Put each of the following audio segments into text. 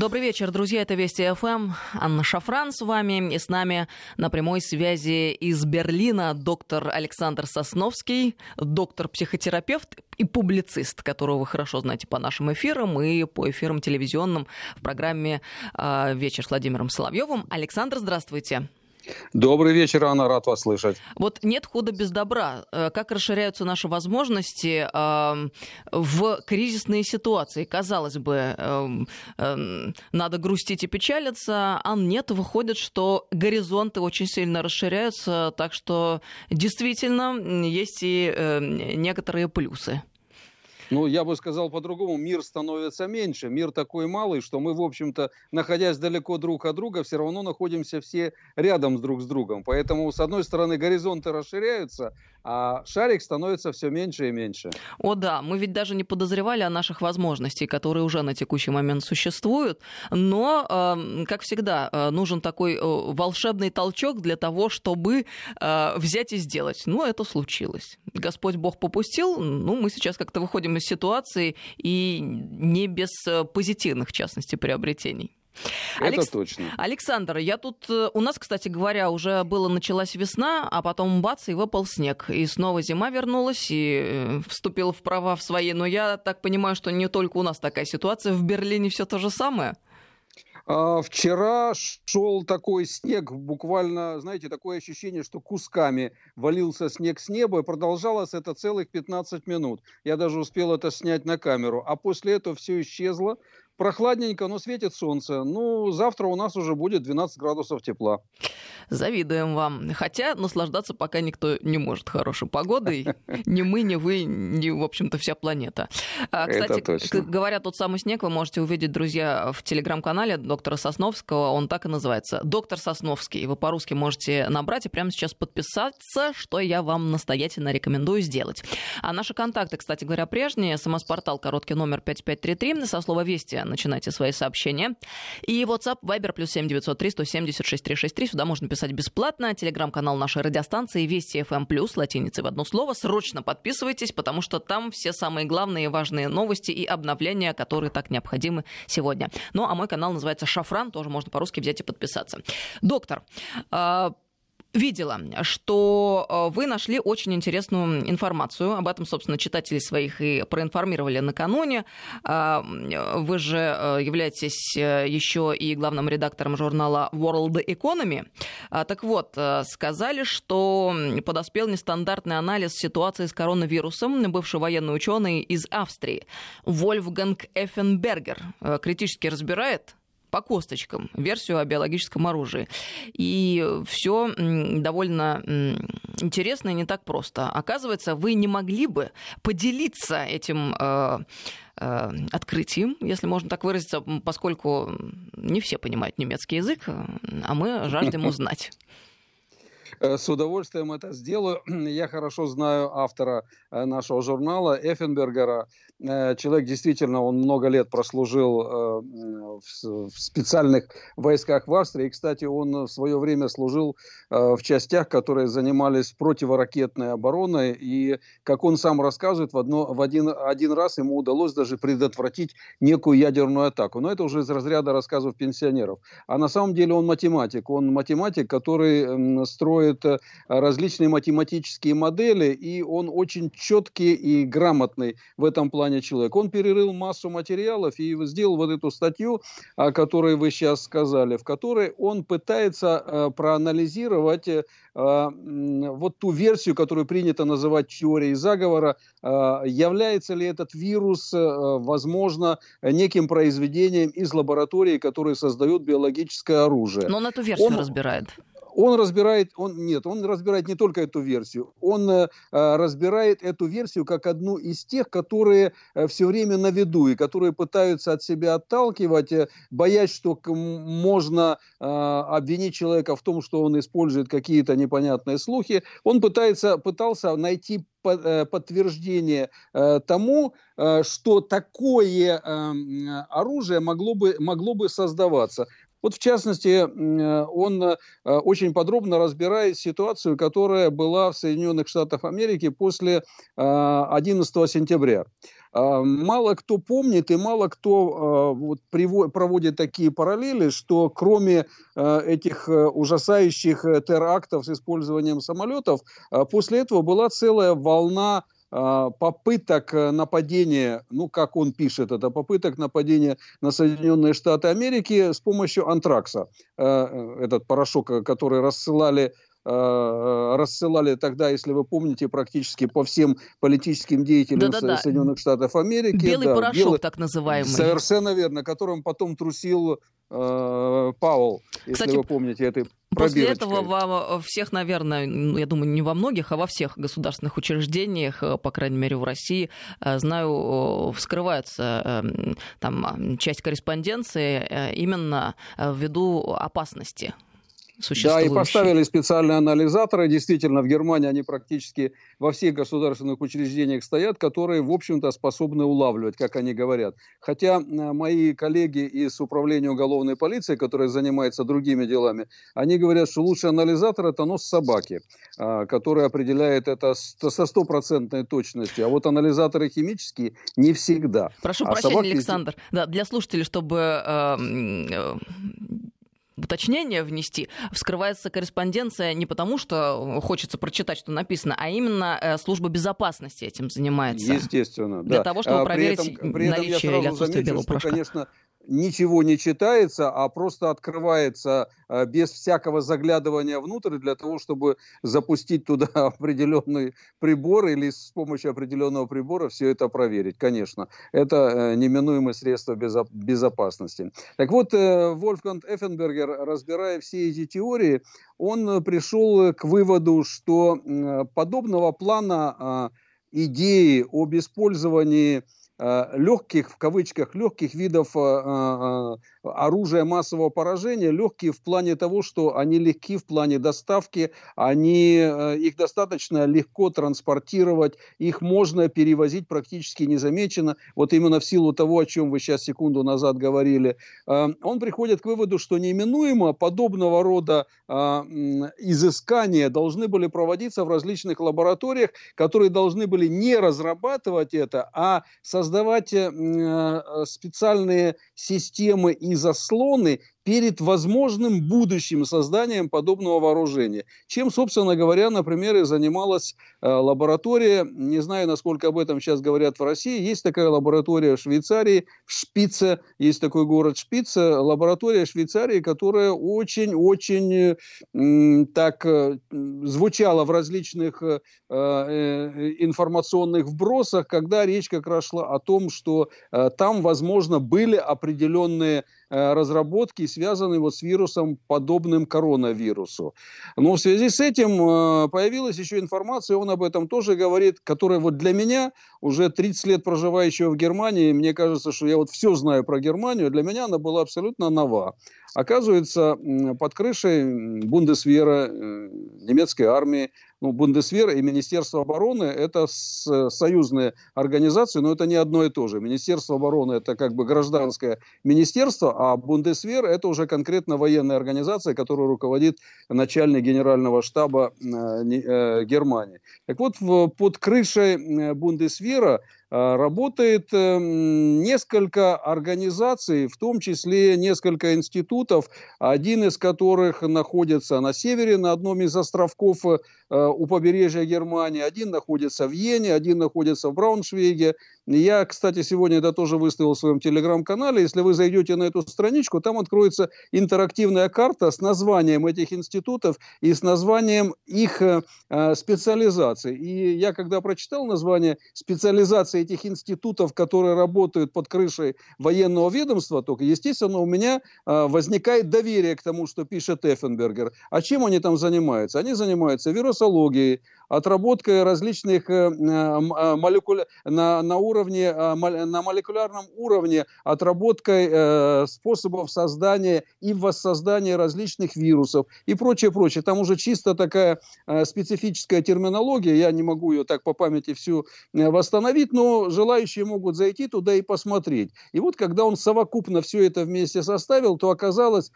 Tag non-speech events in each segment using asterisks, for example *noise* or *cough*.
Добрый вечер, друзья. Это Вести ФМ. Анна Шафран с вами. И с нами на прямой связи из Берлина доктор Александр Сосновский, доктор-психотерапевт и публицист, которого вы хорошо знаете по нашим эфирам и по эфирам телевизионным в программе а, «Вечер с Владимиром Соловьевым». Александр, здравствуйте. Добрый вечер, Анна, рад вас слышать. Вот нет худа без добра. Э, как расширяются наши возможности э, в кризисные ситуации? Казалось бы, э, э, надо грустить и печалиться, а нет, выходит, что горизонты очень сильно расширяются, так что действительно есть и э, некоторые плюсы. Ну, я бы сказал по-другому, мир становится меньше, мир такой малый, что мы, в общем-то, находясь далеко друг от друга, все равно находимся все рядом друг с другом. Поэтому, с одной стороны, горизонты расширяются, а шарик становится все меньше и меньше. О да, мы ведь даже не подозревали о наших возможностях, которые уже на текущий момент существуют, но, э, как всегда, э, нужен такой э, волшебный толчок для того, чтобы э, взять и сделать. Ну, это случилось. Господь Бог попустил, ну, мы сейчас как-то выходим из ситуации и не без позитивных, в частности, приобретений. Это Алекс... точно. Александр, я тут... Э, у нас, кстати говоря, уже было началась весна, а потом бац, и выпал снег. И снова зима вернулась, и э, вступил в права в свои. Но я так понимаю, что не только у нас такая ситуация. В Берлине все то же самое? А, вчера шел такой снег, буквально, знаете, такое ощущение, что кусками валился снег с неба, и продолжалось это целых 15 минут. Я даже успел это снять на камеру. А после этого все исчезло, прохладненько, но светит солнце. Ну, завтра у нас уже будет 12 градусов тепла. Завидуем вам. Хотя наслаждаться пока никто не может хорошей погодой. Ни мы, ни вы, ни, в общем-то, вся планета. А, кстати, говоря тот самый снег, вы можете увидеть, друзья, в телеграм-канале доктора Сосновского. Он так и называется. Доктор Сосновский. Вы по-русски можете набрать и прямо сейчас подписаться, что я вам настоятельно рекомендую сделать. А наши контакты, кстати говоря, прежние. СМС-портал короткий номер 5533 со слова «Вести» начинайте свои сообщения. И WhatsApp, Viber, плюс 7903 176 363. Сюда можно писать бесплатно. Телеграм-канал нашей радиостанции Вести FM+, плюс латиницей в одно слово. Срочно подписывайтесь, потому что там все самые главные и важные новости и обновления, которые так необходимы сегодня. Ну, а мой канал называется «Шафран», тоже можно по-русски взять и подписаться. Доктор, а, видела, что э, вы нашли очень интересную информацию. Об этом, собственно, читатели своих и проинформировали накануне. А, вы же э, являетесь э, еще и главным редактором журнала World Economy. А, так вот, сказали, что подоспел нестандартный анализ ситуации с коронавирусом бывший военный ученый из Австрии Вольфганг Эффенбергер критически разбирает по косточкам версию о биологическом оружии. И все довольно интересно и не так просто. Оказывается, вы не могли бы поделиться этим э, э, открытием, если можно так выразиться, поскольку не все понимают немецкий язык, а мы жаждем *laughs* узнать. Э, с удовольствием это сделаю. *clears throat* Я хорошо знаю автора э, нашего журнала Эффенбергера. Э, человек действительно, он много лет прослужил в специальных войсках в Австрии. И, кстати, он в свое время служил в частях, которые занимались противоракетной обороной. И, как он сам рассказывает, в, одно, в один, один раз ему удалось даже предотвратить некую ядерную атаку. Но это уже из разряда рассказов пенсионеров. А на самом деле он математик. Он математик, который строит строит э, различные математические модели, и он очень четкий и грамотный в этом плане человек. Он перерыл массу материалов и сделал вот эту статью, о которой вы сейчас сказали, в которой он пытается э, проанализировать э, вот ту версию, которую принято называть теорией заговора, является ли этот вирус, возможно, неким произведением из лаборатории, которые создают биологическое оружие. Но он эту версию он, разбирает он разбирает, он нет, он разбирает не только эту версию, он э, э, разбирает эту версию как одну из тех, которые э, все время на виду и которые пытаются от себя отталкивать, э, боясь, что можно э, обвинить человека в том, что он использует какие-то непонятные слухи. Он пытается, пытался найти э, подтверждение э, тому, что такое оружие могло бы, могло бы создаваться. Вот в частности, э, он э, очень подробно разбирает ситуацию, которая была в Соединенных Штатах Америки после 11 э, сентября. Мало кто помнит и мало кто вот, проводит такие параллели, что кроме этих ужасающих терактов с использованием самолетов, после этого была целая волна попыток э, нападения, ну, как он пишет, это попыток нападения на Соединенные Штаты Америки с помощью антракса. Э, э, этот порошок, который рассылали рассылали тогда, если вы помните, практически по всем политическим деятелям Да-да-да. Соединенных Штатов Америки. Белый да, порошок, белый, так называемый. Совершенно верно, которым потом трусил э, Пауэлл, если Кстати, вы помните этой После этого во всех, наверное, ну, я думаю, не во многих, а во всех государственных учреждениях, э, по крайней мере в России, э, знаю, вскрывается эм, там часть корреспонденции э, именно ввиду опасности да, и поставили специальные анализаторы. Действительно, в Германии они практически во всех государственных учреждениях стоят, которые, в общем-то, способны улавливать, как они говорят. Хотя э, мои коллеги из управления уголовной полиции, которые занимаются другими делами, они говорят, что лучший анализатор – это нос собаки, а, который определяет это со стопроцентной точностью. А вот анализаторы химические не всегда. Прошу а прощения, собаки... Александр. Да, для слушателей, чтобы э, э, уточнение внести. Вскрывается корреспонденция не потому, что хочется прочитать, что написано, а именно э, служба безопасности этим занимается. Естественно, да. Для того, чтобы а, проверить при этом, при этом наличие или отсутствие белого порошка. Что, конечно, ничего не читается, а просто открывается э, без всякого заглядывания внутрь для того, чтобы запустить туда *laughs* определенный прибор или с помощью определенного прибора все это проверить. Конечно, это э, неминуемое средство безопасности. Так вот, э, Вольфганг Эффенбергер, разбирая все эти теории, он пришел к выводу, что подобного плана идеи об использовании легких, в кавычках, легких видов э, э, оружия массового поражения, легкие в плане того, что они легки в плане доставки, они, их достаточно легко транспортировать, их можно перевозить практически незамеченно, вот именно в силу того, о чем вы сейчас секунду назад говорили. Он приходит к выводу, что неименуемо подобного рода изыскания должны были проводиться в различных лабораториях, которые должны были не разрабатывать это, а создать создавать э, э, специальные системы и заслоны перед возможным будущим созданием подобного вооружения. Чем, собственно говоря, например, и занималась э, лаборатория, не знаю, насколько об этом сейчас говорят в России, есть такая лаборатория в Швейцарии, в Шпице, есть такой город Шпице, лаборатория Швейцарии, которая очень-очень э, так э, звучала в различных э, э, информационных вбросах, когда речь как о том, что э, там, возможно, были определенные разработки, связанные вот с вирусом, подобным коронавирусу. Но в связи с этим э, появилась еще информация, он об этом тоже говорит, которая вот для меня, уже 30 лет проживающего в Германии, мне кажется, что я вот все знаю про Германию, для меня она была абсолютно нова. Оказывается, под крышей Бундесвера, э, немецкой армии, ну, Бундесвер и Министерство обороны – это союзные организации, но это не одно и то же. Министерство обороны – это как бы гражданское министерство, а Бундесвер – это уже конкретно военная организация, которую руководит начальник генерального штаба э, э, Германии. Так вот, под крышей Бундесвера работает эм, несколько организаций, в том числе несколько институтов, один из которых находится на севере, на одном из островков э, у побережья Германии, один находится в Йене, один находится в Брауншвейге. Я, кстати, сегодня это тоже выставил в своем телеграм-канале. Если вы зайдете на эту страничку, там откроется интерактивная карта с названием этих институтов и с названием их э, специализаций. И я, когда прочитал название специализации этих институтов, которые работают под крышей военного ведомства, только, естественно, у меня э, возникает доверие к тому, что пишет Эффенбергер. А чем они там занимаются? Они занимаются вирусологией, отработкой различных э, э, молекуля... на, на, уровне, э, на молекулярном уровне, отработкой способов создания и воссоздания различных вирусов и прочее, прочее. Там уже чисто такая специфическая терминология, я не могу ее так по памяти всю восстановить, но желающие могут зайти туда и посмотреть. И вот когда он совокупно все это вместе составил, то оказалось,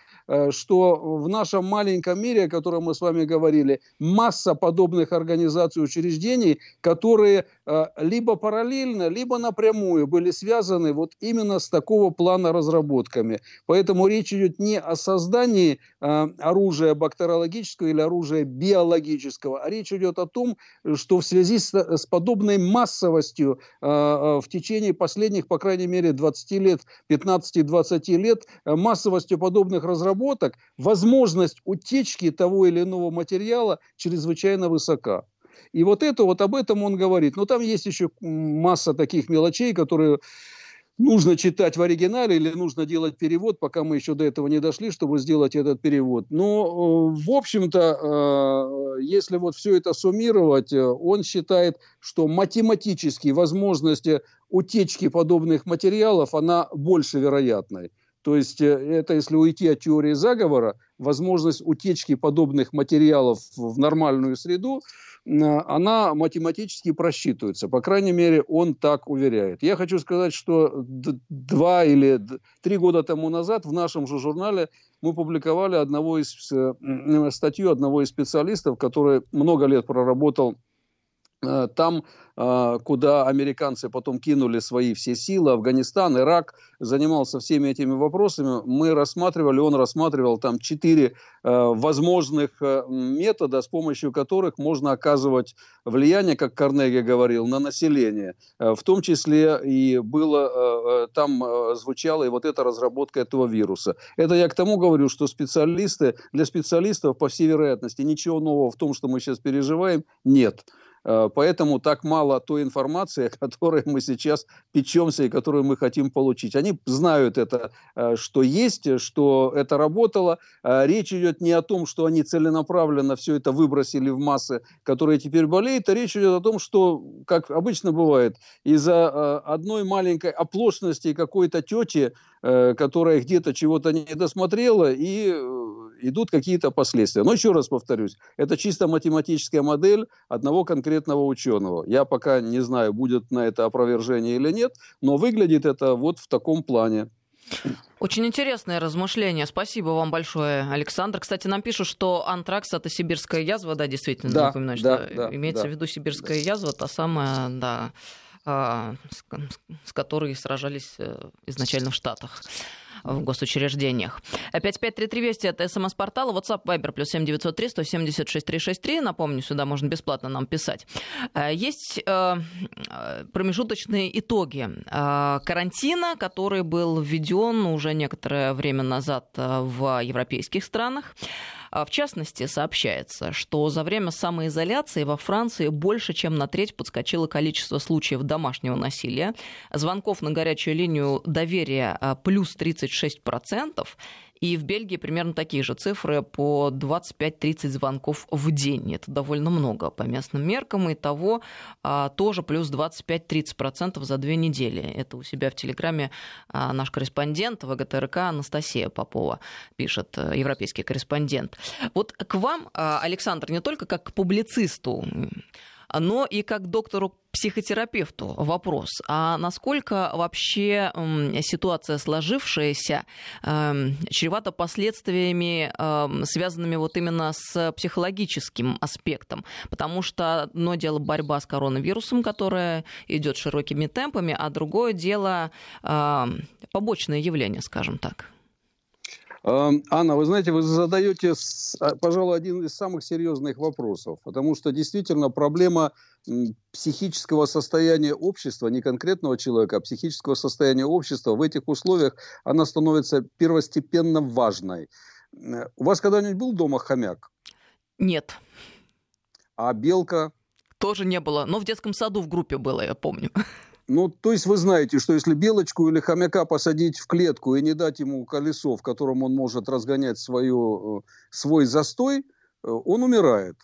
что в нашем маленьком мире, о котором мы с вами говорили, масса подобных организаций, учреждений, которые э, либо параллельно, либо либо напрямую были связаны вот именно с такого плана разработками. Поэтому речь идет не о создании э, оружия бактериологического или оружия биологического, а речь идет о том, что в связи с, с подобной массовостью э, в течение последних, по крайней мере, 20 лет, 15-20 лет, массовостью подобных разработок, возможность утечки того или иного материала чрезвычайно высока. И вот это вот об этом он говорит. Но там есть еще масса таких мелочей, которые нужно читать в оригинале или нужно делать перевод, пока мы еще до этого не дошли, чтобы сделать этот перевод. Но, э, в общем-то, э, если вот все это суммировать, э, он считает, что математически возможность утечки подобных материалов, она больше вероятной. То есть это если уйти от теории заговора, возможность утечки подобных материалов в нормальную среду – она математически просчитывается. По крайней мере, он так уверяет. Я хочу сказать, что два или три года тому назад в нашем же журнале мы публиковали одного из, э, статью одного из специалистов, который много лет проработал э, там а, куда американцы потом кинули свои все силы, Афганистан, Ирак, занимался всеми этими вопросами, мы рассматривали, он рассматривал там четыре а, возможных метода, с помощью которых можно оказывать влияние, как Карнеги говорил, на население. В том числе и было, там звучала и вот эта разработка этого вируса. Это я к тому говорю, что специалисты, для специалистов, по всей вероятности, ничего нового в том, что мы сейчас переживаем, нет. Э, поэтому так мало той информации, *laughs* о которой мы сейчас печемся и которую мы хотим получить. Они знают это, э, что есть, что это работало. Э, речь идет не о том, что они целенаправленно все это выбросили в массы, которые теперь болеют, а речь идет о том, что, как обычно бывает, из-за одной маленькой оплошности какой-то тети, которая где-то чего-то не досмотрела, и идут какие-то последствия. Но еще раз повторюсь, это чисто математическая модель одного конкретного ученого. Я пока не знаю, будет на это опровержение или нет, но выглядит это вот в таком плане. Очень интересное размышление. Спасибо вам большое, Александр. Кстати, нам пишут, что антракс это сибирская язва, да, действительно, да, напоминаю, да, что да, имеется да. в виду сибирская язва, та самая, да, а, с которой сражались э, изначально в Штатах в госучреждениях. 5533 Вести это смс-портал, WhatsApp, Viber, плюс 7903 176 363. Напомню, сюда можно бесплатно нам писать. Э, есть э, промежуточные итоги э, карантина, который был введен уже некоторое время назад в европейских странах. А, в частности, сообщается, что за время самоизоляции во Франции больше, чем на треть подскочило количество случаев домашнего насилия. Звонков на горячую линию доверия а, плюс 36%. И в Бельгии примерно такие же цифры по 25-30 звонков в день. Это довольно много по местным меркам. И того а, тоже плюс 25-30% за две недели. Это у себя в Телеграме а, наш корреспондент ВГТРК Анастасия Попова пишет, э, европейский корреспондент. Вот к вам, а, Александр, не только как к публицисту, но и как доктору психотерапевту вопрос, а насколько вообще ситуация сложившаяся чревата последствиями, связанными вот именно с психологическим аспектом? Потому что одно дело борьба с коронавирусом, которая идет широкими темпами, а другое дело побочное явление, скажем так. Анна, вы знаете, вы задаете, а, пожалуй, один из самых серьезных вопросов, потому что действительно проблема психического состояния общества, не конкретного человека, а психического состояния общества в этих условиях, она становится первостепенно важной. Э, у вас когда-нибудь был дома хомяк? Нет. А белка? Тоже не было, но в детском саду в группе было, я помню. *laughs* Ну, то есть вы знаете, что если белочку или хомяка посадить в клетку и не дать ему колесо, в котором он может разгонять свою, э, свой застой, э, он умирает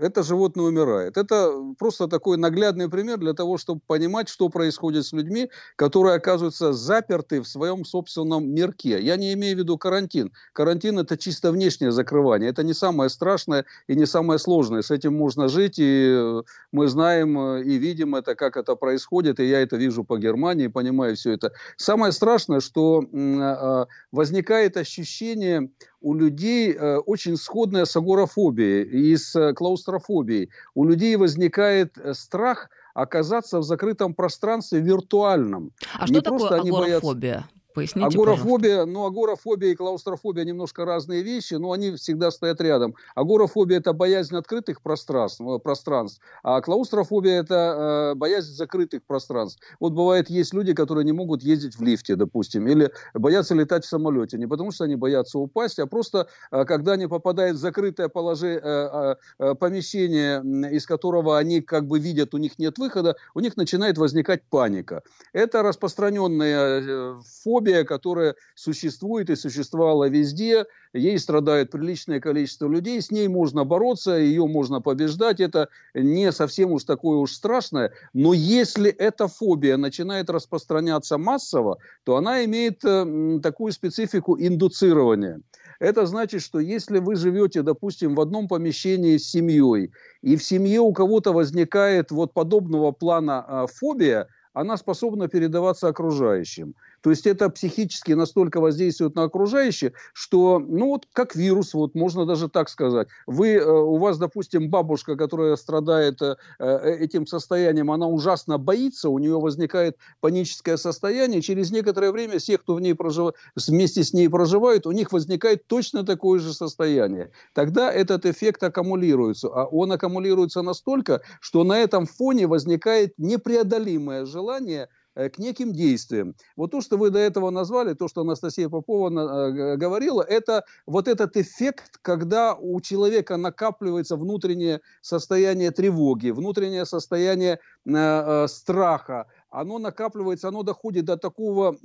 это животное умирает. Это просто такой наглядный пример для того, чтобы понимать, что происходит с людьми, которые оказываются заперты в своем собственном мирке. Я не имею в виду карантин. Карантин – это чисто внешнее закрывание. Это не самое страшное и не самое сложное. С этим можно жить, и мы знаем и видим это, как это происходит, и я это вижу по Германии, понимаю все это. Самое страшное, что а, возникает ощущение у людей э, очень сходная с агорафобией и с э, клаустрофобией. У людей возникает э, страх оказаться в закрытом пространстве виртуальном. А что такое агорафобия? Боятся... Поясните, агорафобия, пожалуйста. ну, агорафобия и клаустрофобия немножко разные вещи, но они всегда стоят рядом. Агорафобия – это боязнь открытых пространств, э, пространств а клаустрофобия – это э, боязнь закрытых пространств. Вот бывает, есть люди, которые не могут ездить в лифте, допустим, или боятся летать в самолете. Не потому, что они боятся упасть, а просто, э, когда они попадают в закрытое положение, э, э, помещение, из которого они как бы видят, у них нет выхода, у них начинает возникать паника. Это распространенная э, фобия, фобия, которая существует и существовала везде, ей страдает приличное количество людей, с ней можно бороться, ее можно побеждать, это не совсем уж такое уж страшное, но если эта фобия начинает распространяться массово, то она имеет э, такую специфику индуцирования. Это значит, что если вы живете, допустим, в одном помещении с семьей, и в семье у кого-то возникает вот подобного плана э, фобия, она способна передаваться окружающим. То есть это психически настолько воздействует на окружающих, что, ну вот как вирус, вот можно даже так сказать. Вы, э, у вас, допустим, бабушка, которая страдает э, э, этим состоянием, она ужасно боится, у нее возникает паническое состояние, через некоторое время все, кто в ней проживает, вместе с ней проживают, у них возникает точно такое же состояние. Тогда этот эффект аккумулируется, а он аккумулируется настолько, что на этом фоне возникает непреодолимое желание к неким действиям. Вот то, что вы до этого назвали, то, что Анастасия Попова э, говорила, это вот этот эффект, когда у человека накапливается внутреннее состояние тревоги, внутреннее состояние э, страха, оно накапливается, оно доходит до такого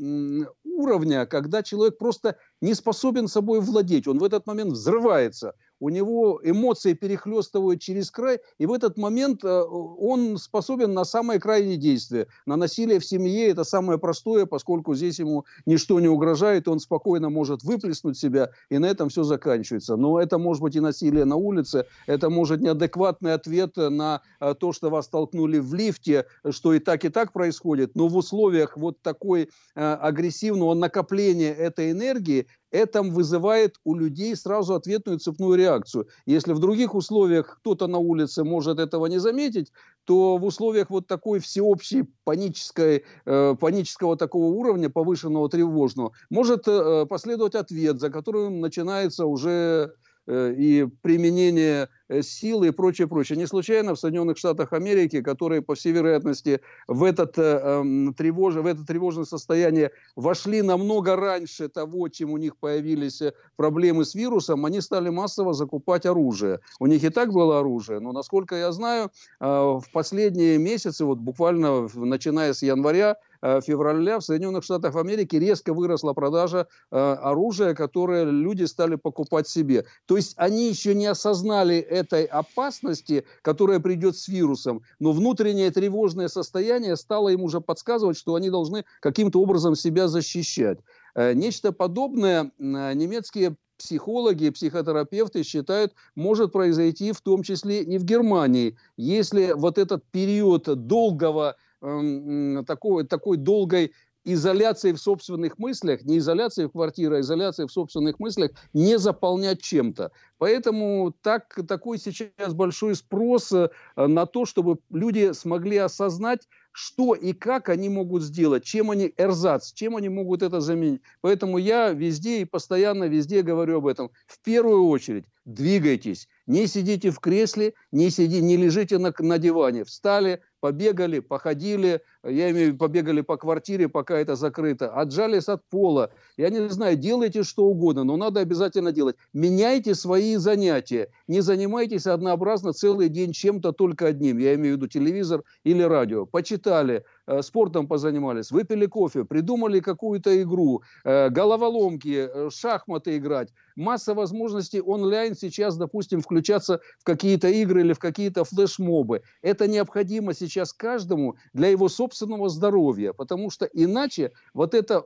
уровня, когда человек просто не способен собой владеть. Он в этот момент взрывается, у него эмоции перехлестывают через край, и в этот момент э, он способен на самые крайние действия. На насилие в семье это самое простое, поскольку здесь ему ничто не угрожает, он спокойно может выплеснуть себя, и на этом все заканчивается. Но это может быть и насилие на улице, это может неадекватный ответ на э, то, что вас толкнули в лифте, что и так, и так происходит. Но в условиях вот такой э, агрессивного накопления этой энергии, это вызывает у людей сразу ответную цепную реакцию. Если в других условиях кто-то на улице может этого не заметить, то в условиях вот такой всеобщей панической, э, панического такого уровня, повышенного тревожного, может э, последовать ответ, за которым начинается уже Э, и применение э, силы и прочее, прочее. Не случайно в Соединенных Штатах Америки, которые, по всей вероятности, в, этот, э, эм, тревож... в это тревожное состояние вошли намного раньше того, чем у них появились проблемы с вирусом, они стали массово закупать оружие. У них и так было оружие, но, насколько я знаю, в последние месяцы, вот буквально начиная с января, Э, февраля в Соединенных Штатах Америки резко выросла продажа э, оружия, которое люди стали покупать себе. То есть они еще не осознали этой опасности, которая придет с вирусом, но внутреннее тревожное состояние стало им уже подсказывать, что они должны каким-то образом себя защищать. Э, нечто подобное немецкие психологи психотерапевты считают, может произойти в том числе и в Германии, если вот этот период долгого Эм, такой, такой долгой изоляции в собственных мыслях, не изоляции в квартире, а изоляции в собственных мыслях, не заполнять чем-то. Поэтому так, такой сейчас большой спрос э, на то, чтобы люди смогли осознать, что и как они могут сделать, чем они эрзац, чем они могут это заменить. Поэтому я везде и постоянно везде говорю об этом. В первую очередь двигайтесь, не сидите в кресле, не, сиди, не лежите на, на диване. Встали, побегали, походили, я имею в виду, побегали по квартире, пока это закрыто, отжались от пола. Я не знаю, делайте что угодно, но надо обязательно делать. Меняйте свои занятия. Не занимайтесь однообразно целый день чем-то только одним. Я имею в виду телевизор или радио. Почитали, Э, спортом позанимались, выпили кофе, придумали какую-то игру, э, головоломки, э, шахматы играть. Масса возможностей онлайн сейчас, допустим, включаться в какие-то игры или в какие-то флешмобы. Это необходимо сейчас каждому для его собственного здоровья, потому что иначе вот эта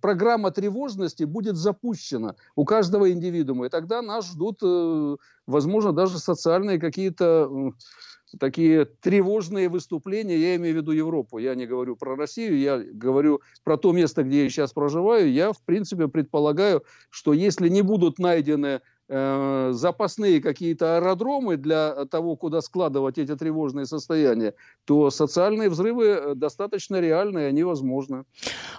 программа тревожности будет запущена у каждого индивидуума, и тогда нас ждут, возможно, даже социальные какие-то такие тревожные выступления, я имею в виду Европу, я не говорю про Россию, я говорю про то место, где я сейчас проживаю, я, в принципе, предполагаю, что если не будут найдены э, запасные какие-то аэродромы для того, куда складывать эти тревожные состояния, то социальные взрывы э, достаточно реальны, и они возможны.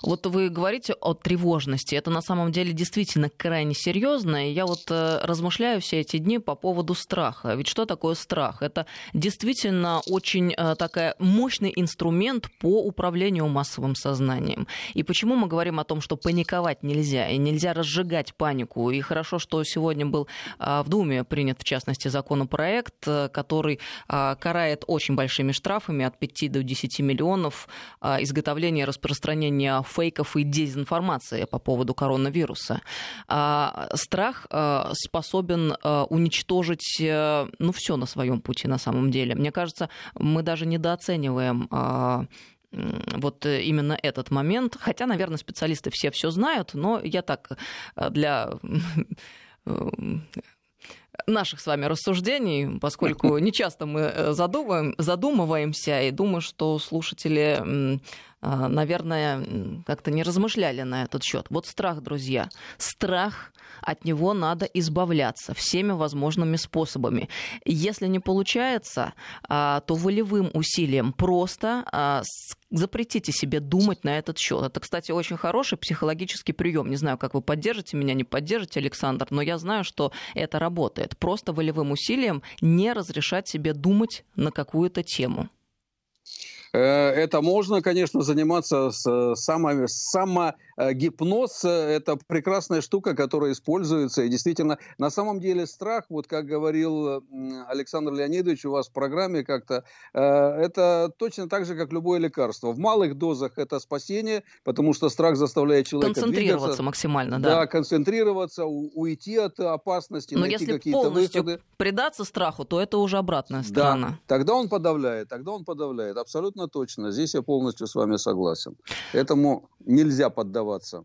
Вот вы говорите о тревожности. Это на самом деле действительно крайне серьезно. Я вот э, размышляю все эти дни по поводу страха. Ведь что такое страх? Это действительно очень такая мощный инструмент по управлению массовым сознанием. И почему мы говорим о том, что паниковать нельзя, и нельзя разжигать панику. И хорошо, что сегодня был в Думе принят, в частности, законопроект, который карает очень большими штрафами от 5 до 10 миллионов изготовления и распространения фейков и дезинформации по поводу коронавируса. А, страх а, способен а, уничтожить э, ну, все на своем пути на самом деле. Мне кажется, мы даже недооцениваем вот именно этот момент. Хотя, наверное, специалисты все все знают, но я так э, для э, *laughs* наших с вами рассуждений, поскольку *laughs* не часто мы задумываем, задумываемся, и думаю, что слушатели а, наверное, как-то не размышляли на этот счет. Вот страх, друзья, страх, от него надо избавляться всеми возможными способами. Если не получается, а, то волевым усилием просто а, запретите себе думать на этот счет. Это, кстати, очень хороший психологический прием. Не знаю, как вы поддержите меня, не поддержите, Александр, но я знаю, что это работает. Просто волевым усилием не разрешать себе думать на какую-то тему. Э, это можно, конечно, заниматься с само Э, гипноз э, – это прекрасная штука, которая используется. И действительно, на самом деле страх, вот как говорил Александр Леонидович у вас в программе как-то, э, это точно так же, как любое лекарство. В малых дозах это спасение, потому что страх заставляет человека концентрироваться двигаться. максимально, да. Да, концентрироваться, уйти от опасности, Но найти если полностью выходы. предаться страху, то это уже обратная сторона. Да, тогда он подавляет, тогда он подавляет. Абсолютно точно. Здесь я полностью с вами согласен. Этому нельзя поддаваться.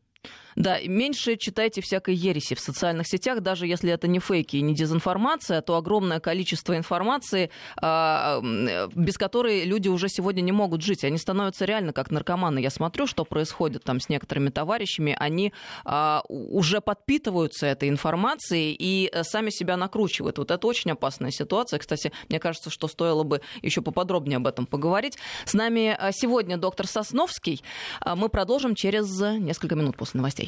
Да, меньше читайте всякой ереси в социальных сетях, даже если это не фейки и не дезинформация, то огромное количество информации, а, без которой люди уже сегодня не могут жить. Они становятся реально как наркоманы. Я смотрю, что происходит там с некоторыми товарищами, они а, уже подпитываются этой информацией и э, сами себя накручивают. Вот это очень опасная ситуация. Кстати, мне кажется, что стоило бы еще поподробнее об этом поговорить. С нами а, сегодня доктор Сосновский. Мы продолжим через несколько минут после новостей.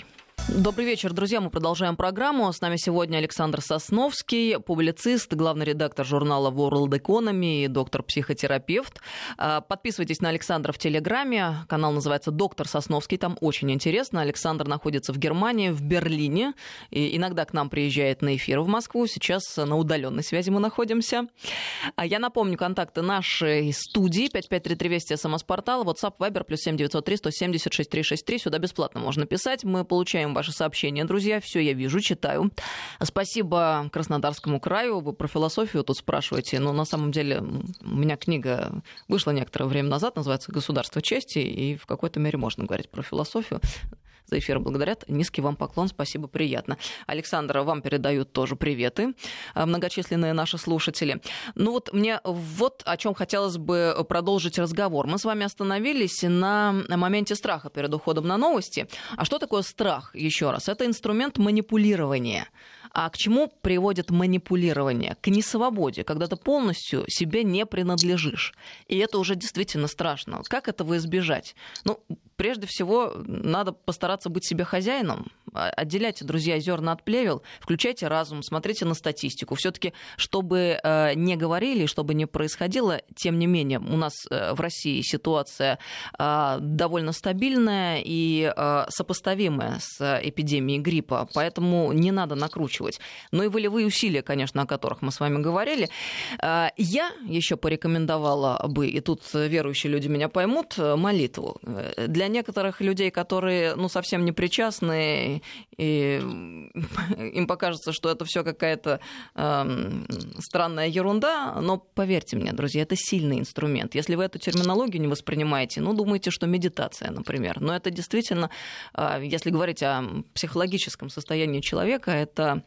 Добрый вечер, друзья. Мы продолжаем программу. С нами сегодня Александр Сосновский, публицист, главный редактор журнала World Economy и доктор-психотерапевт. А, подписывайтесь на Александра в Телеграме. Канал называется «Доктор Сосновский». Там очень интересно. Александр находится в Германии, в Берлине. И иногда к нам приезжает на эфир в Москву. Сейчас на удаленной связи мы находимся. А я напомню, контакты нашей студии 5533 Вести, СМС-портал, WhatsApp, Viber, плюс 7903 176 363. Сюда бесплатно можно писать. Мы получаем ваши сообщения, друзья. Все я вижу, читаю. Спасибо Краснодарскому краю. Вы про философию тут спрашиваете. Но на самом деле у меня книга вышла некоторое время назад, называется «Государство чести», и в какой-то мере можно говорить про философию за эфир благодарят. Низкий вам поклон, спасибо, приятно. Александра, вам передают тоже приветы, э, многочисленные наши слушатели. Ну вот мне вот о чем хотелось бы продолжить разговор. Мы с вами остановились на моменте страха перед уходом на новости. А что такое страх? Еще раз, это инструмент манипулирования. А к чему приводит манипулирование? К несвободе, когда ты полностью себе не принадлежишь. И это уже действительно страшно. Как этого избежать? Ну, прежде всего, надо постараться быть себе хозяином. А, отделяйте, друзья, зерна от плевел, включайте разум, смотрите на статистику. Все-таки, чтобы э, не говорили, чтобы не происходило, тем не менее, у нас э, в России ситуация э, довольно стабильная и сопоставимая с эпидемией гриппа, поэтому не надо накручивать. Ну и волевые усилия, конечно, о которых мы с вами говорили. Я еще порекомендовала бы, и тут верующие люди меня поймут, молитву. Для некоторых людей, которые ну, совсем не причастны, и *laughs* им покажется, что это все какая-то э, странная ерунда, но поверьте мне, друзья, это сильный инструмент. Если вы эту терминологию не воспринимаете, ну, думаете, что медитация, например. Но это действительно, э, если говорить о психологическом состоянии человека, это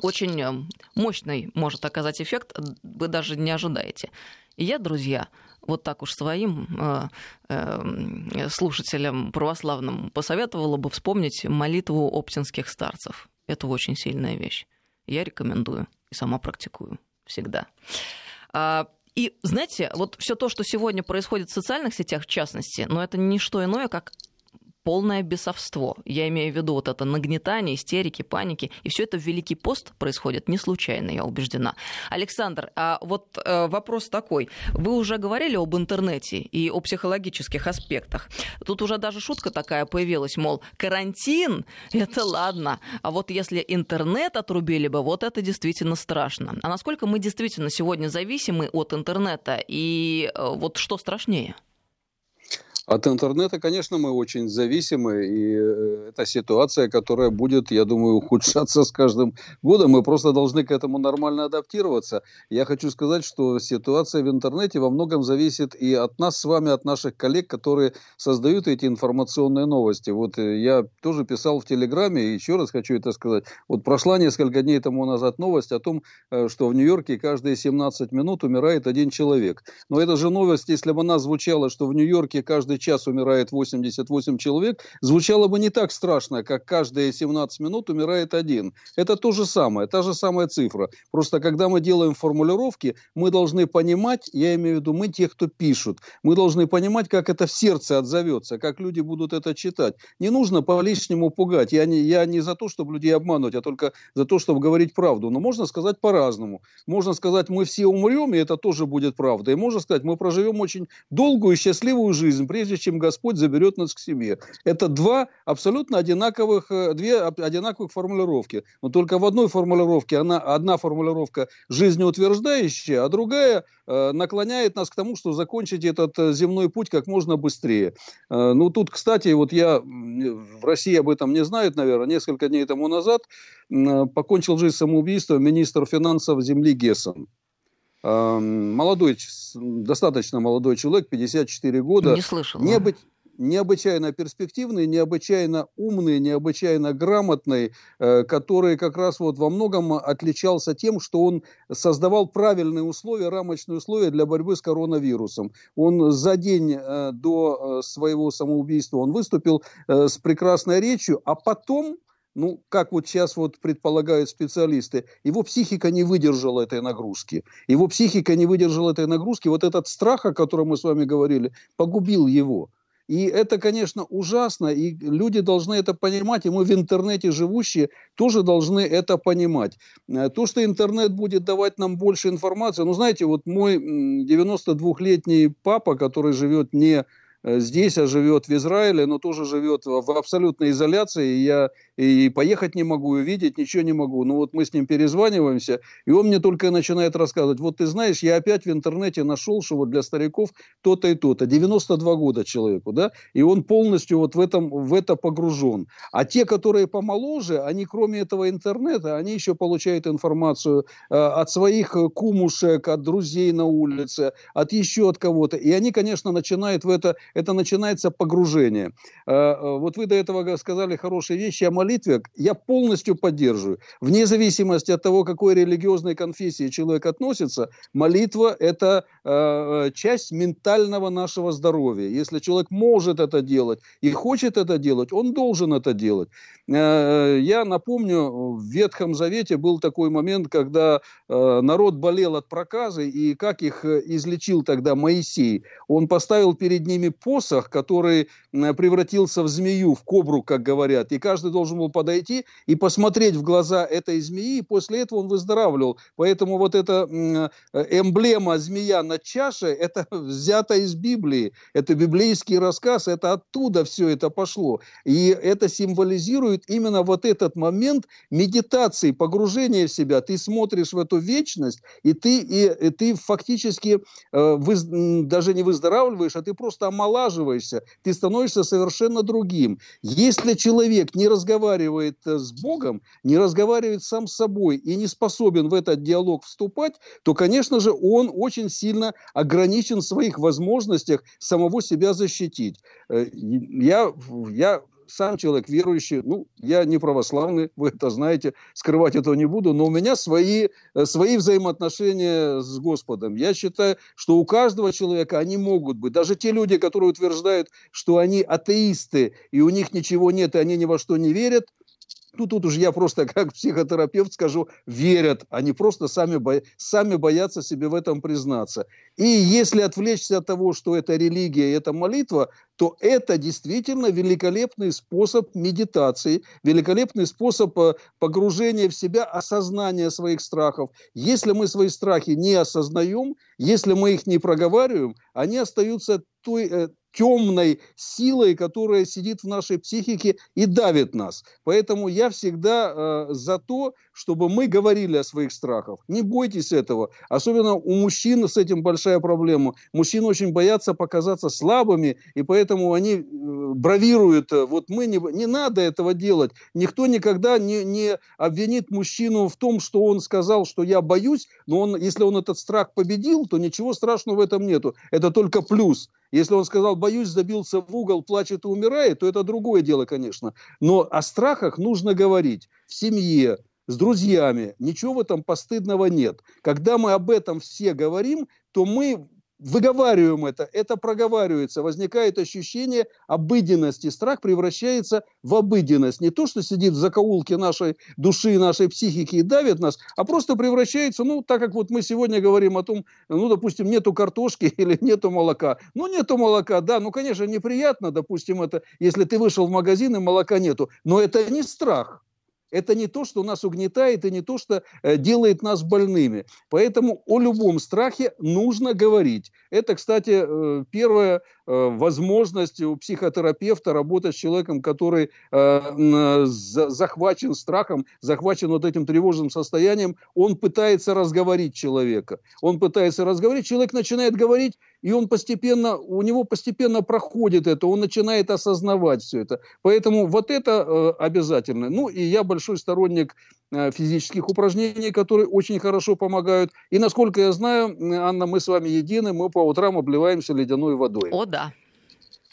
очень мощный может оказать эффект, вы даже не ожидаете. И я, друзья, вот так уж своим э, э, слушателям православным посоветовала бы вспомнить молитву оптинских старцев. Это очень сильная вещь. Я рекомендую и сама практикую всегда. А, и знаете, вот все то, что сегодня происходит в социальных сетях, в частности, но это не что иное, как полное бесовство. Я имею в виду вот это нагнетание, истерики, паники. И все это в Великий пост происходит не случайно, я убеждена. Александр, а вот э, вопрос такой. Вы уже говорили об интернете и о психологических аспектах. Тут уже даже шутка такая появилась, мол, карантин – это ладно, а вот если интернет отрубили бы, вот это действительно страшно. А насколько мы действительно сегодня зависимы от интернета и э, вот что страшнее? От интернета, конечно, мы очень зависимы, и э, это ситуация, которая будет, я думаю, ухудшаться с каждым годом. Мы просто должны к этому нормально адаптироваться. Я хочу сказать, что ситуация в интернете во многом зависит и от нас с вами, от наших коллег, которые создают эти информационные новости. Вот э, я тоже писал в Телеграме, и еще раз хочу это сказать. Вот прошла несколько дней тому назад новость о том, э, что в Нью-Йорке каждые 17 минут умирает один человек. Но это же новость, если бы она звучала, что в Нью-Йорке каждый каждый час умирает 88 человек, звучало бы не так страшно, как каждые 17 минут умирает один. Это то же самое, та же самая цифра. Просто когда мы делаем формулировки, мы должны понимать, я имею в виду мы, те, кто пишут, мы должны понимать, как это в сердце отзовется, как люди будут это читать. Не нужно по-лишнему пугать. Я не, я не за то, чтобы людей обмануть, а только за то, чтобы говорить правду. Но можно сказать по-разному. Можно сказать, мы все умрем, и это тоже будет правда. И можно сказать, мы проживем очень долгую и счастливую жизнь, прежде чем Господь заберет нас к себе. Это два абсолютно одинаковых, э, две одинаковых формулировки. Но только в одной формулировке она, одна формулировка жизнеутверждающая, а другая э, наклоняет нас к тому, что закончить этот э, земной путь как можно быстрее. Э, ну, тут, кстати, вот я в России об этом не знают, наверное, несколько дней тому назад э, покончил жизнь самоубийством министр финансов земли Гессен. Молодой, достаточно молодой человек, 54 года. Не слышал. Необы... Необычайно перспективный, необычайно умный, необычайно грамотный, э, который как раз вот во многом отличался тем, что он создавал правильные условия, рамочные условия для борьбы с коронавирусом. Он за день э, до э, своего самоубийства он выступил с прекрасной речью, а потом ну, как вот сейчас вот предполагают специалисты, его психика не выдержала этой нагрузки. Его психика не выдержала этой нагрузки. Вот этот страх, о котором мы с вами говорили, погубил его. И это, конечно, ужасно, и люди должны это понимать, и мы в интернете живущие тоже должны это понимать. Э, то, что интернет будет давать нам больше информации, ну, знаете, вот мой 92-летний папа, который живет не Э, здесь, а живет в Израиле, но тоже живет в абсолютной изоляции. И я и поехать не могу, и видеть ничего не могу. Ну вот мы с ним перезваниваемся, и он мне только начинает рассказывать. Вот ты знаешь, я опять в интернете нашел, что вот для стариков то-то и то-то. 92 года человеку, да? И он полностью вот в, этом, в это погружен. А те, которые помоложе, они кроме этого интернета, они еще получают информацию э, от своих кумушек, от друзей на улице, от еще от кого-то. И они, конечно, начинают в это это начинается погружение. Э, э, вот вы до этого сказали хорошие вещи о молитве. Я полностью поддерживаю. Вне зависимости от того, какой религиозной конфессии человек относится, молитва – это э, часть ментального нашего здоровья. Если человек может это делать и хочет это делать, он должен это делать. Я напомню, в Ветхом Завете был такой момент, когда народ болел от проказы, и как их излечил тогда Моисей? Он поставил перед ними посох, который превратился в змею, в кобру, как говорят. И каждый должен был подойти и посмотреть в глаза этой змеи, и после этого он выздоравливал. Поэтому вот эта эмблема змея на чаше, это *laughs* взято из Библии. Это библейский рассказ, это оттуда все это пошло. И это символизирует именно вот этот момент медитации, погружения в себя. Ты смотришь в эту вечность, и ты, и, и ты фактически э, вы, даже не выздоравливаешь, а ты просто омолаживаешь омолаживаешься, ты становишься совершенно другим. Если человек не разговаривает э, с Богом, не разговаривает сам с собой и не способен в этот диалог вступать, то, конечно же, он очень сильно ограничен в своих возможностях самого себя защитить. Э, я, я сам человек верующий, ну, я не православный, вы это знаете, скрывать этого не буду, но у меня свои, э, свои взаимоотношения с Господом. Я считаю, что у каждого человека они могут быть. Даже те люди, которые утверждают, что они атеисты, и у них ничего нет, и они ни во что не верят, ну тут уже я просто *laughs* как психотерапевт скажу, верят, они просто сами, бо... сами боятся себе в этом признаться. И если отвлечься от того, что это религия, это молитва, то это действительно великолепный способ медитации, великолепный способ э, погружения в себя, осознания своих страхов. Если мы свои страхи не осознаем, если мы их не проговариваем, они остаются той, э, темной силой, которая сидит в нашей психике и давит нас. Поэтому я всегда э, за то, чтобы мы говорили о своих страхах. Не бойтесь этого. Особенно у мужчин с этим большая проблема. Мужчины очень боятся показаться слабыми, и поэтому они э, бравируют. Вот мы не, не надо этого делать. Никто никогда не, не обвинит мужчину в том, что он сказал, что я боюсь, но он, если он этот страх победил, то ничего страшного в этом нету. Это только плюс. Если он сказал, боюсь, забился в угол, плачет и умирает, то это другое дело, конечно. Но о страхах нужно говорить в семье, с друзьями. Ничего в этом постыдного нет. Когда мы об этом все говорим, то мы выговариваем это, это проговаривается, возникает ощущение обыденности. Страх превращается в обыденность. Не то, что сидит в закоулке нашей души, нашей психики и давит нас, а просто превращается, ну, так как вот мы сегодня говорим о том, ну, допустим, нету картошки *laughs* или нету молока. Ну, нету молока, да, ну, конечно, неприятно, допустим, это, если ты вышел в магазин и молока нету, но это не страх. Это не то, что нас угнетает, и не то, что э, делает нас больными. Поэтому о любом страхе нужно говорить. Это, кстати, э, первая э, возможность у психотерапевта работать с человеком, который захвачен страхом, захвачен вот этим тревожным состоянием. Он пытается разговорить человека. Он пытается разговорить, человек начинает говорить, и он постепенно, у него постепенно проходит это, он начинает осознавать все это. Поэтому вот это обязательно. Ну, и я большой сторонник э, физических упражнений, которые очень хорошо помогают. И, насколько я знаю, Анна, мы с вами едины, мы по утрам обливаемся ледяной водой. О, да.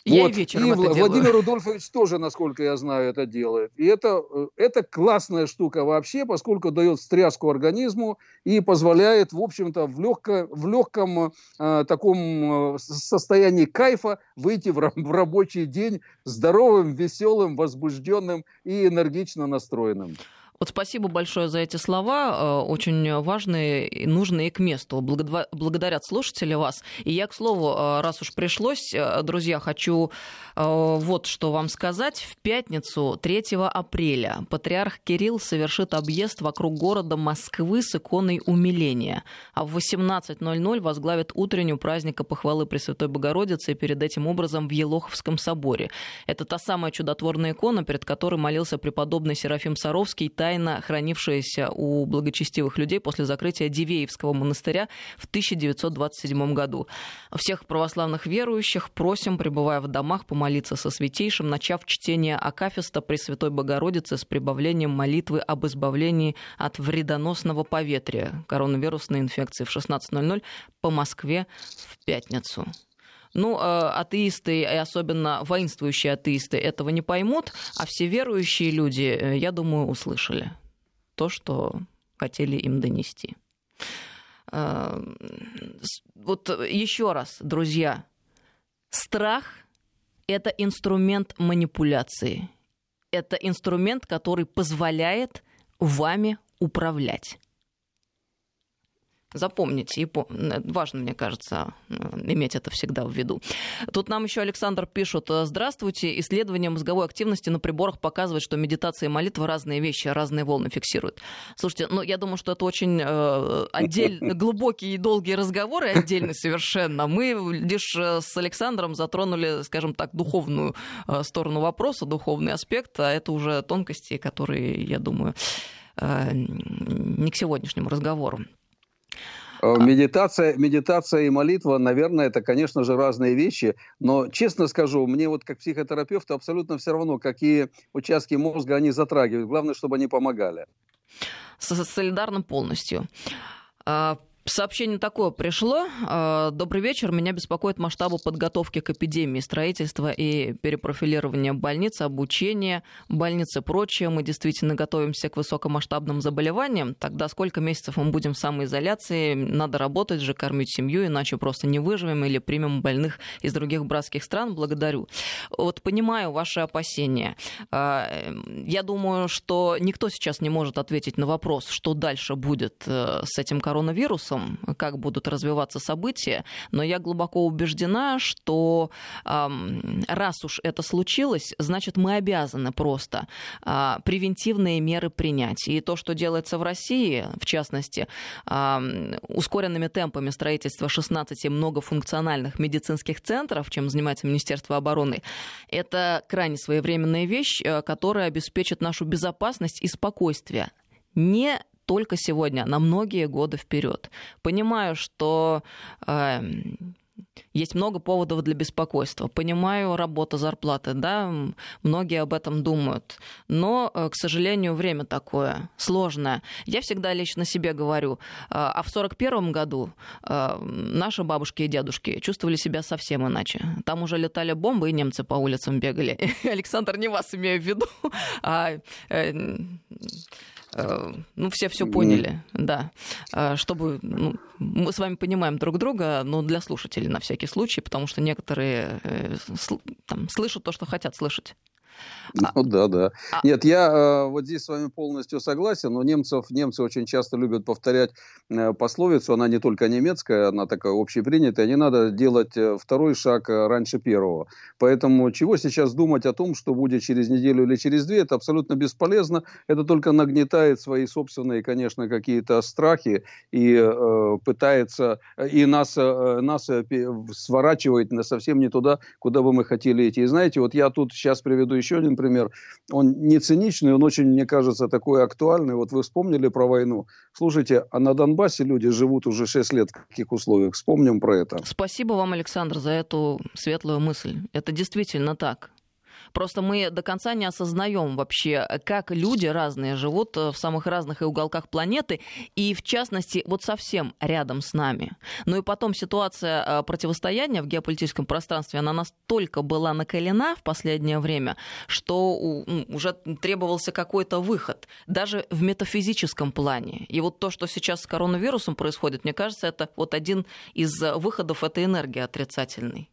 Я вот. и вечером и это Владимир делаю. Рудольфович тоже, насколько я знаю, это делает. И это, э, это классная штука вообще, поскольку дает встряску организму и позволяет, в общем-то, в, легко, в легком э, таком э, состоянии кайфа выйти в, в рабочий день здоровым, веселым, возбужденным и энергично настроенным. Вот спасибо большое за эти слова, э, очень важные, нужные к месту. Благодарят слушатели вас. И я, к слову, э, раз уж пришлось, э, друзья, хочу вот что вам сказать. В пятницу 3 апреля патриарх Кирилл совершит объезд вокруг города Москвы с иконой умиления. А в 18.00 возглавит утреннюю праздника похвалы Пресвятой Богородицы перед этим образом в Елоховском соборе. Это та самая чудотворная икона, перед которой молился преподобный Серафим Саровский, тайно хранившаяся у благочестивых людей после закрытия Дивеевского монастыря в 1927 году. Всех православных верующих просим, пребывая в домах, помолиться со святейшим, начав чтение Акафиста Пресвятой Богородицы с прибавлением молитвы об избавлении от вредоносного поветрия коронавирусной инфекции в 16.00 по Москве в пятницу. Ну, э, атеисты, и особенно воинствующие атеисты, этого не поймут, а все верующие люди, э, я думаю, услышали то, что хотели им донести. Э, вот еще раз, друзья, страх – это инструмент манипуляции. Это инструмент, который позволяет вами управлять. Запомните, и важно, мне кажется, иметь это всегда в виду. Тут нам еще Александр пишет. Здравствуйте. Исследование мозговой активности на приборах показывает, что медитация и молитва разные вещи, разные волны фиксируют. Слушайте, ну я думаю, что это очень э, отдельно, *laughs* глубокие и долгие разговоры, отдельно совершенно. Мы лишь э, с Александром затронули, скажем так, духовную э, сторону вопроса, духовный аспект, а это уже тонкости, которые, я думаю, э, не к сегодняшнему разговору. Э, медитация, медитация и молитва, наверное, это, конечно же, разные вещи. Но, честно скажу, мне вот как психотерапевту абсолютно все равно, какие участки мозга они затрагивают. Главное, чтобы они помогали. Солидарно полностью. Сообщение такое пришло. А, Добрый вечер. Меня беспокоит масштабы подготовки к эпидемии, строительства и перепрофилирования больниц, обучения больниц и прочее. Мы действительно готовимся к высокомасштабным заболеваниям. Тогда сколько месяцев мы будем в самоизоляции? Надо работать же, кормить семью, иначе просто не выживем или примем больных из других братских стран. Благодарю. Вот понимаю ваши опасения. А, я думаю, что никто сейчас не может ответить на вопрос, что дальше будет э, с этим коронавирусом том, как будут развиваться события, но я глубоко убеждена, что раз уж это случилось, значит, мы обязаны просто а, превентивные меры принять. И то, что делается в России, в частности, ускоренными темпами строительства 16 многофункциональных медицинских центров, чем занимается Министерство обороны, это крайне своевременная вещь, э, которая обеспечит нашу безопасность и спокойствие не только сегодня, на многие годы вперед. Понимаю, что э, есть много поводов для беспокойства. Понимаю, работа, зарплаты, да, многие об этом думают. Но, э, к сожалению, время такое сложное. Я всегда лично себе говорю, э, а в 41 году э, наши бабушки и дедушки чувствовали себя совсем иначе. Там уже летали бомбы, и немцы по улицам бегали. *laughs* Александр, не вас имею в виду, *laughs* а ну, все все поняли, да. Э, чтобы ну, мы с вами понимаем друг друга, но для слушателей на всякий случай, потому что некоторые э, там, слышат то, что хотят слышать. А ну да, да. А... Нет, я э, вот здесь с вами полностью согласен, но немцев, немцы очень часто любят повторять э, пословицу, она не только немецкая, она такая общепринятая, не надо делать э, второй шаг э, раньше первого. Поэтому чего сейчас думать о том, что будет через неделю или через две, это абсолютно бесполезно, это только нагнетает свои собственные, конечно, какие-то страхи и э, пытается, и нас, э, нас э, сворачивает совсем не туда, куда бы мы хотели идти. И знаете, вот я тут сейчас приведу еще один пример. Он не циничный, он очень, мне кажется, такой актуальный. Вот вы вспомнили про войну. Слушайте, а на Донбассе люди живут уже 6 лет в каких условиях? Вспомним про это. Спасибо вам, Александр, за эту светлую мысль. Это действительно так. Просто мы до конца не осознаем вообще, как люди разные живут э, в самых разных уголках планеты, и в частности, вот совсем рядом с нами. Ну и потом ситуация э, противостояния в геополитическом пространстве, она настолько была накалена в последнее время, что уже требовался какой-то выход, даже в метафизическом плане. И вот то, что сейчас с коронавирусом происходит, мне кажется, это вот один из выходов этой энергии отрицательной.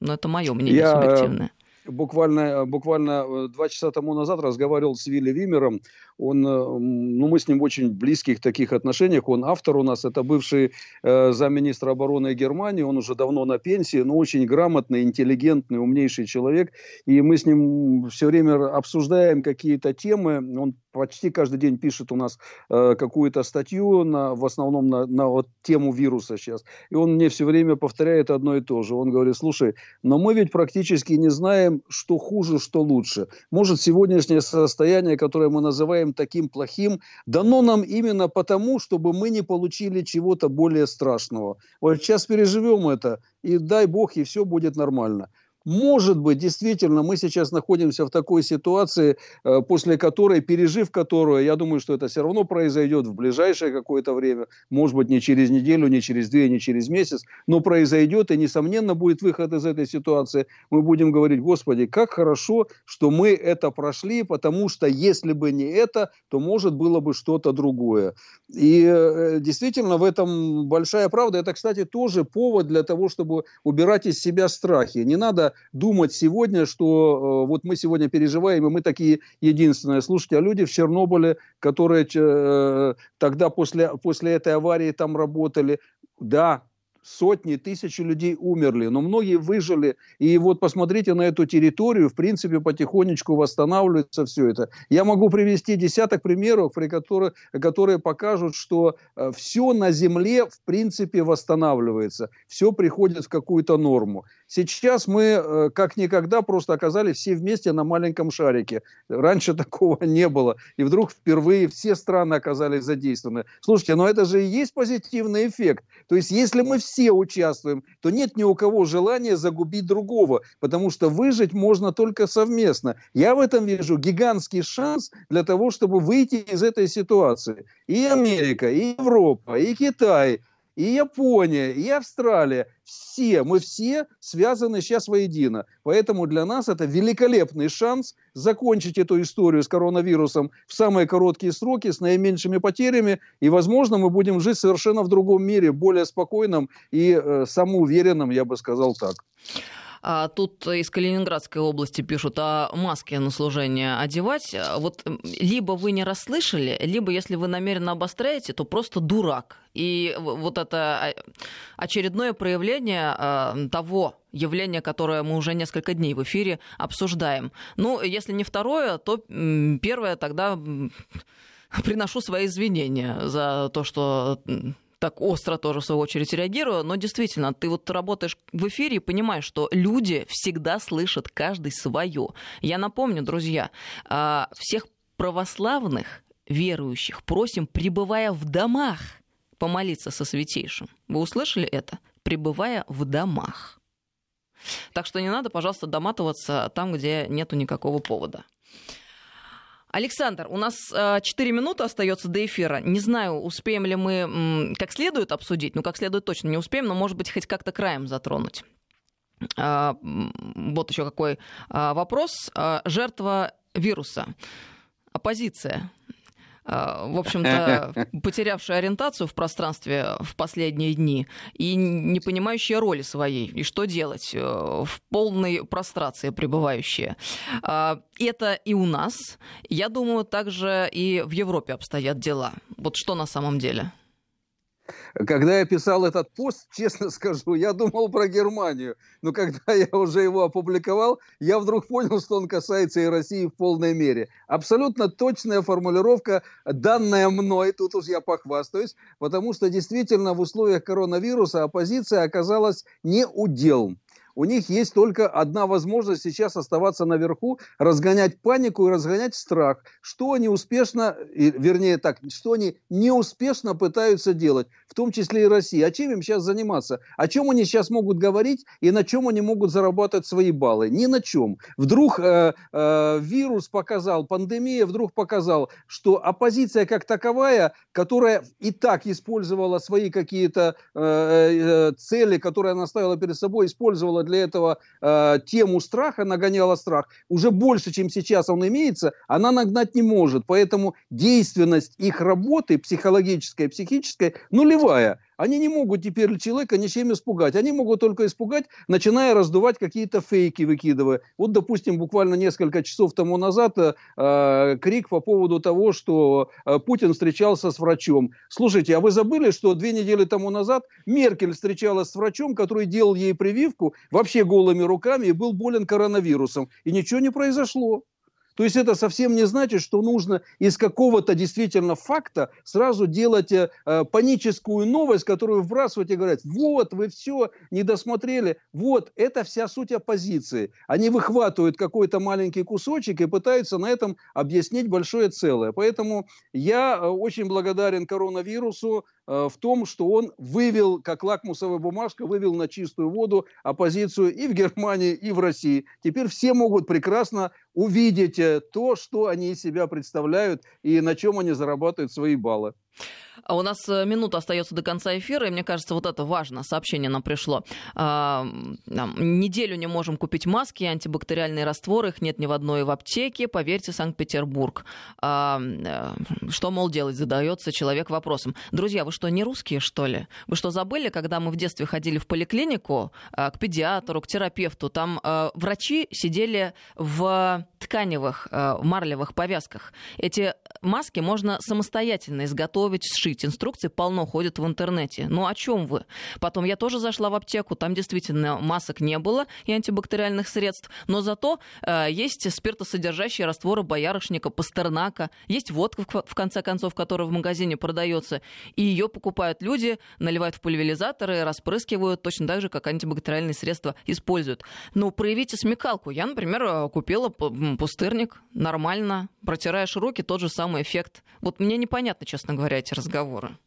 Но это мое мнение Я... Э, субъективное буквально, буквально два часа тому назад разговаривал с Вилли Вимером, он, э, ну, мы с ним в очень близких таких отношениях. Он автор у нас, это бывший э, замминистра обороны Германии. Он уже давно на пенсии, но очень грамотный, интеллигентный, умнейший человек. И мы с ним все время обсуждаем какие-то темы. Он почти каждый день пишет у нас э, какую-то статью, на, в основном на, на вот тему вируса сейчас. И он мне все время повторяет одно и то же. Он говорит, слушай, но мы ведь практически не знаем, что хуже, что лучше. Может, сегодняшнее состояние, которое мы называем таким плохим, дано нам именно потому, чтобы мы не получили чего-то более страшного. Вот сейчас переживем это, и дай Бог, и все будет нормально. Может быть, действительно, мы сейчас находимся в такой ситуации, э, после которой, пережив которую, я думаю, что это все равно произойдет в ближайшее какое-то время, может быть, не через неделю, не через две, не через месяц, но произойдет, и, несомненно, будет выход из этой ситуации. Мы будем говорить, Господи, как хорошо, что мы это прошли, потому что если бы не это, то, может, было бы что-то другое. И э, действительно, в этом большая правда. Это, кстати, тоже повод для того, чтобы убирать из себя страхи. Не надо думать сегодня, что э, вот мы сегодня переживаем, и мы такие единственные. Слушайте, а люди в Чернобыле, которые э, тогда после, после этой аварии там работали, да, сотни, тысячи людей умерли, но многие выжили. И вот посмотрите на эту территорию, в принципе, потихонечку восстанавливается все это. Я могу привести десяток примеров, при которых, которые покажут, что э, все на Земле, в принципе, восстанавливается. Все приходит в какую-то норму. Сейчас мы, э, как никогда, просто оказались все вместе на маленьком шарике. Раньше *laughs* такого не было. И вдруг впервые все страны оказались задействованы. Слушайте, но это же и есть позитивный эффект. То есть, если мы все участвуем, то нет ни у кого желания загубить другого, потому что выжить можно только совместно. Я в этом вижу гигантский шанс для того, чтобы выйти из этой ситуации. И Америка, и Европа, и Китай – и Япония, и Австралия. Все, мы все связаны сейчас воедино. Поэтому для нас это великолепный шанс закончить эту историю с коронавирусом в самые короткие сроки, с наименьшими потерями. И, возможно, мы будем жить совершенно в другом мире, более спокойном и э, самоуверенном, я бы сказал так. А тут из Калининградской области пишут о маске на служение одевать. Вот либо вы не расслышали, либо если вы намеренно обостряете, то просто дурак. И вот это очередное проявление а, того явления, которое мы уже несколько дней в эфире обсуждаем. Ну, если не второе, то первое тогда *laughs* приношу свои извинения за то, что так остро тоже, в свою очередь, реагирую, но действительно, ты вот работаешь в эфире и понимаешь, что люди всегда слышат каждый свое. Я напомню, друзья, а, всех православных верующих просим, пребывая в домах, помолиться со святейшим. Вы услышали это? Пребывая в домах. Так что не надо, пожалуйста, доматываться там, где нету никакого повода. Александр, у нас 4 э, минуты остается до эфира. Не знаю, успеем ли мы как следует обсудить. Ну, как следует точно не успеем, но, может быть, хоть как-то краем затронуть. А, вот еще какой а, вопрос. Жертва вируса. Оппозиция в общем-то, *laughs* потерявшая ориентацию в пространстве в последние дни и не понимающая роли своей, и что делать, э, в полной прострации пребывающие. А, это и у нас. Я думаю, также и в Европе обстоят дела. Вот что на самом деле? Когда я писал этот пост, честно *laughs* скажу, я думал про Германию. Но когда я уже его опубликовал, я вдруг понял, что он касается и России в полной мере. Абсолютно точная формулировка, данная мной, тут уж я похвастаюсь, потому что действительно в условиях коронавируса оппозиция оказалась не удел у них есть только одна возможность сейчас оставаться наверху, разгонять панику и разгонять страх. Что они успешно, вернее так, что они неуспешно пытаются делать, в том числе и Россия. А чем им сейчас заниматься? О чем они сейчас могут говорить и на чем они могут зарабатывать свои баллы? Ни на чем. Вдруг э, э, вирус показал, пандемия вдруг показал, что оппозиция как таковая, которая и так использовала свои какие-то э, э, цели, которые она ставила перед собой, использовала для этого э, тему страха, нагоняла страх, уже больше, чем сейчас он имеется, она нагнать не может. Поэтому действенность их работы психологической, психической нулевая. Они не могут теперь человека ничем испугать. Они могут только испугать, начиная раздувать какие-то фейки, выкидывая. Вот, допустим, буквально несколько часов тому назад э, э, крик по поводу того, что э, Путин встречался с врачом. Слушайте, а вы забыли, что две недели тому назад Меркель встречалась с врачом, который делал ей прививку вообще голыми руками и был болен коронавирусом. И ничего не произошло. То есть это совсем не значит, что нужно из какого-то действительно факта сразу делать э, паническую новость, которую вбрасывать и говорить, вот, вы все не досмотрели, вот, это вся суть оппозиции. Они выхватывают какой-то маленький кусочек и пытаются на этом объяснить большое целое. Поэтому я э, очень благодарен коронавирусу, Э, в том, что он вывел, как лакмусовая бумажка, вывел на чистую воду оппозицию и в Германии, и в России. Теперь все могут прекрасно увидеть э, то, что они из себя представляют и на чем они зарабатывают свои баллы. А у нас э, минута остается до конца эфира, и мне кажется, вот это важно. Сообщение нам пришло. А, неделю не можем купить маски, антибактериальные растворы, их нет ни в одной в аптеке. Поверьте, Санкт-Петербург. А, э, что, мол, делать? Задается человек вопросом. Друзья, вы что, не русские, что ли? Вы что, забыли, когда мы в детстве ходили в поликлинику, а, к педиатру, к терапевту, там а, врачи сидели в тканевых, марлевых повязках. Эти маски можно самостоятельно изготовить, сшить. Инструкции полно ходят в интернете. Ну о чем вы? Потом я тоже зашла в аптеку, там действительно масок не было и антибактериальных средств, но зато э, есть спиртосодержащие растворы боярышника, пастернака, есть водка, в конце концов, которая в магазине продается, и ее покупают люди, наливают в пульверизаторы, распрыскивают точно так же, как антибактериальные средства используют. Но проявите смекалку. Я, например, э, купила пустырник, нормально, протираешь руки, тот же самый эффект. Вот мне непонятно, честно говоря, эти разговоры.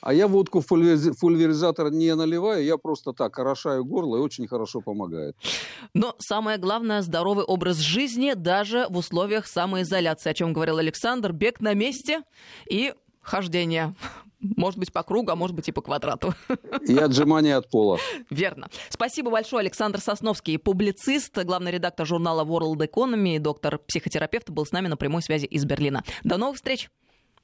А я водку в пульверизатор не наливаю, я просто так орошаю горло и очень хорошо помогает. Но самое главное – здоровый образ жизни даже в условиях самоизоляции, о чем говорил Александр. Бег на месте и хождения. Может быть, по кругу, а может быть и по квадрату. *laughs* И отжимания от пола. Верно. Спасибо большое, Александр Сосновский, публицист, главный редактор журнала World Economy, доктор-психотерапевт, был с нами на прямой связи из Берлина. До новых встреч!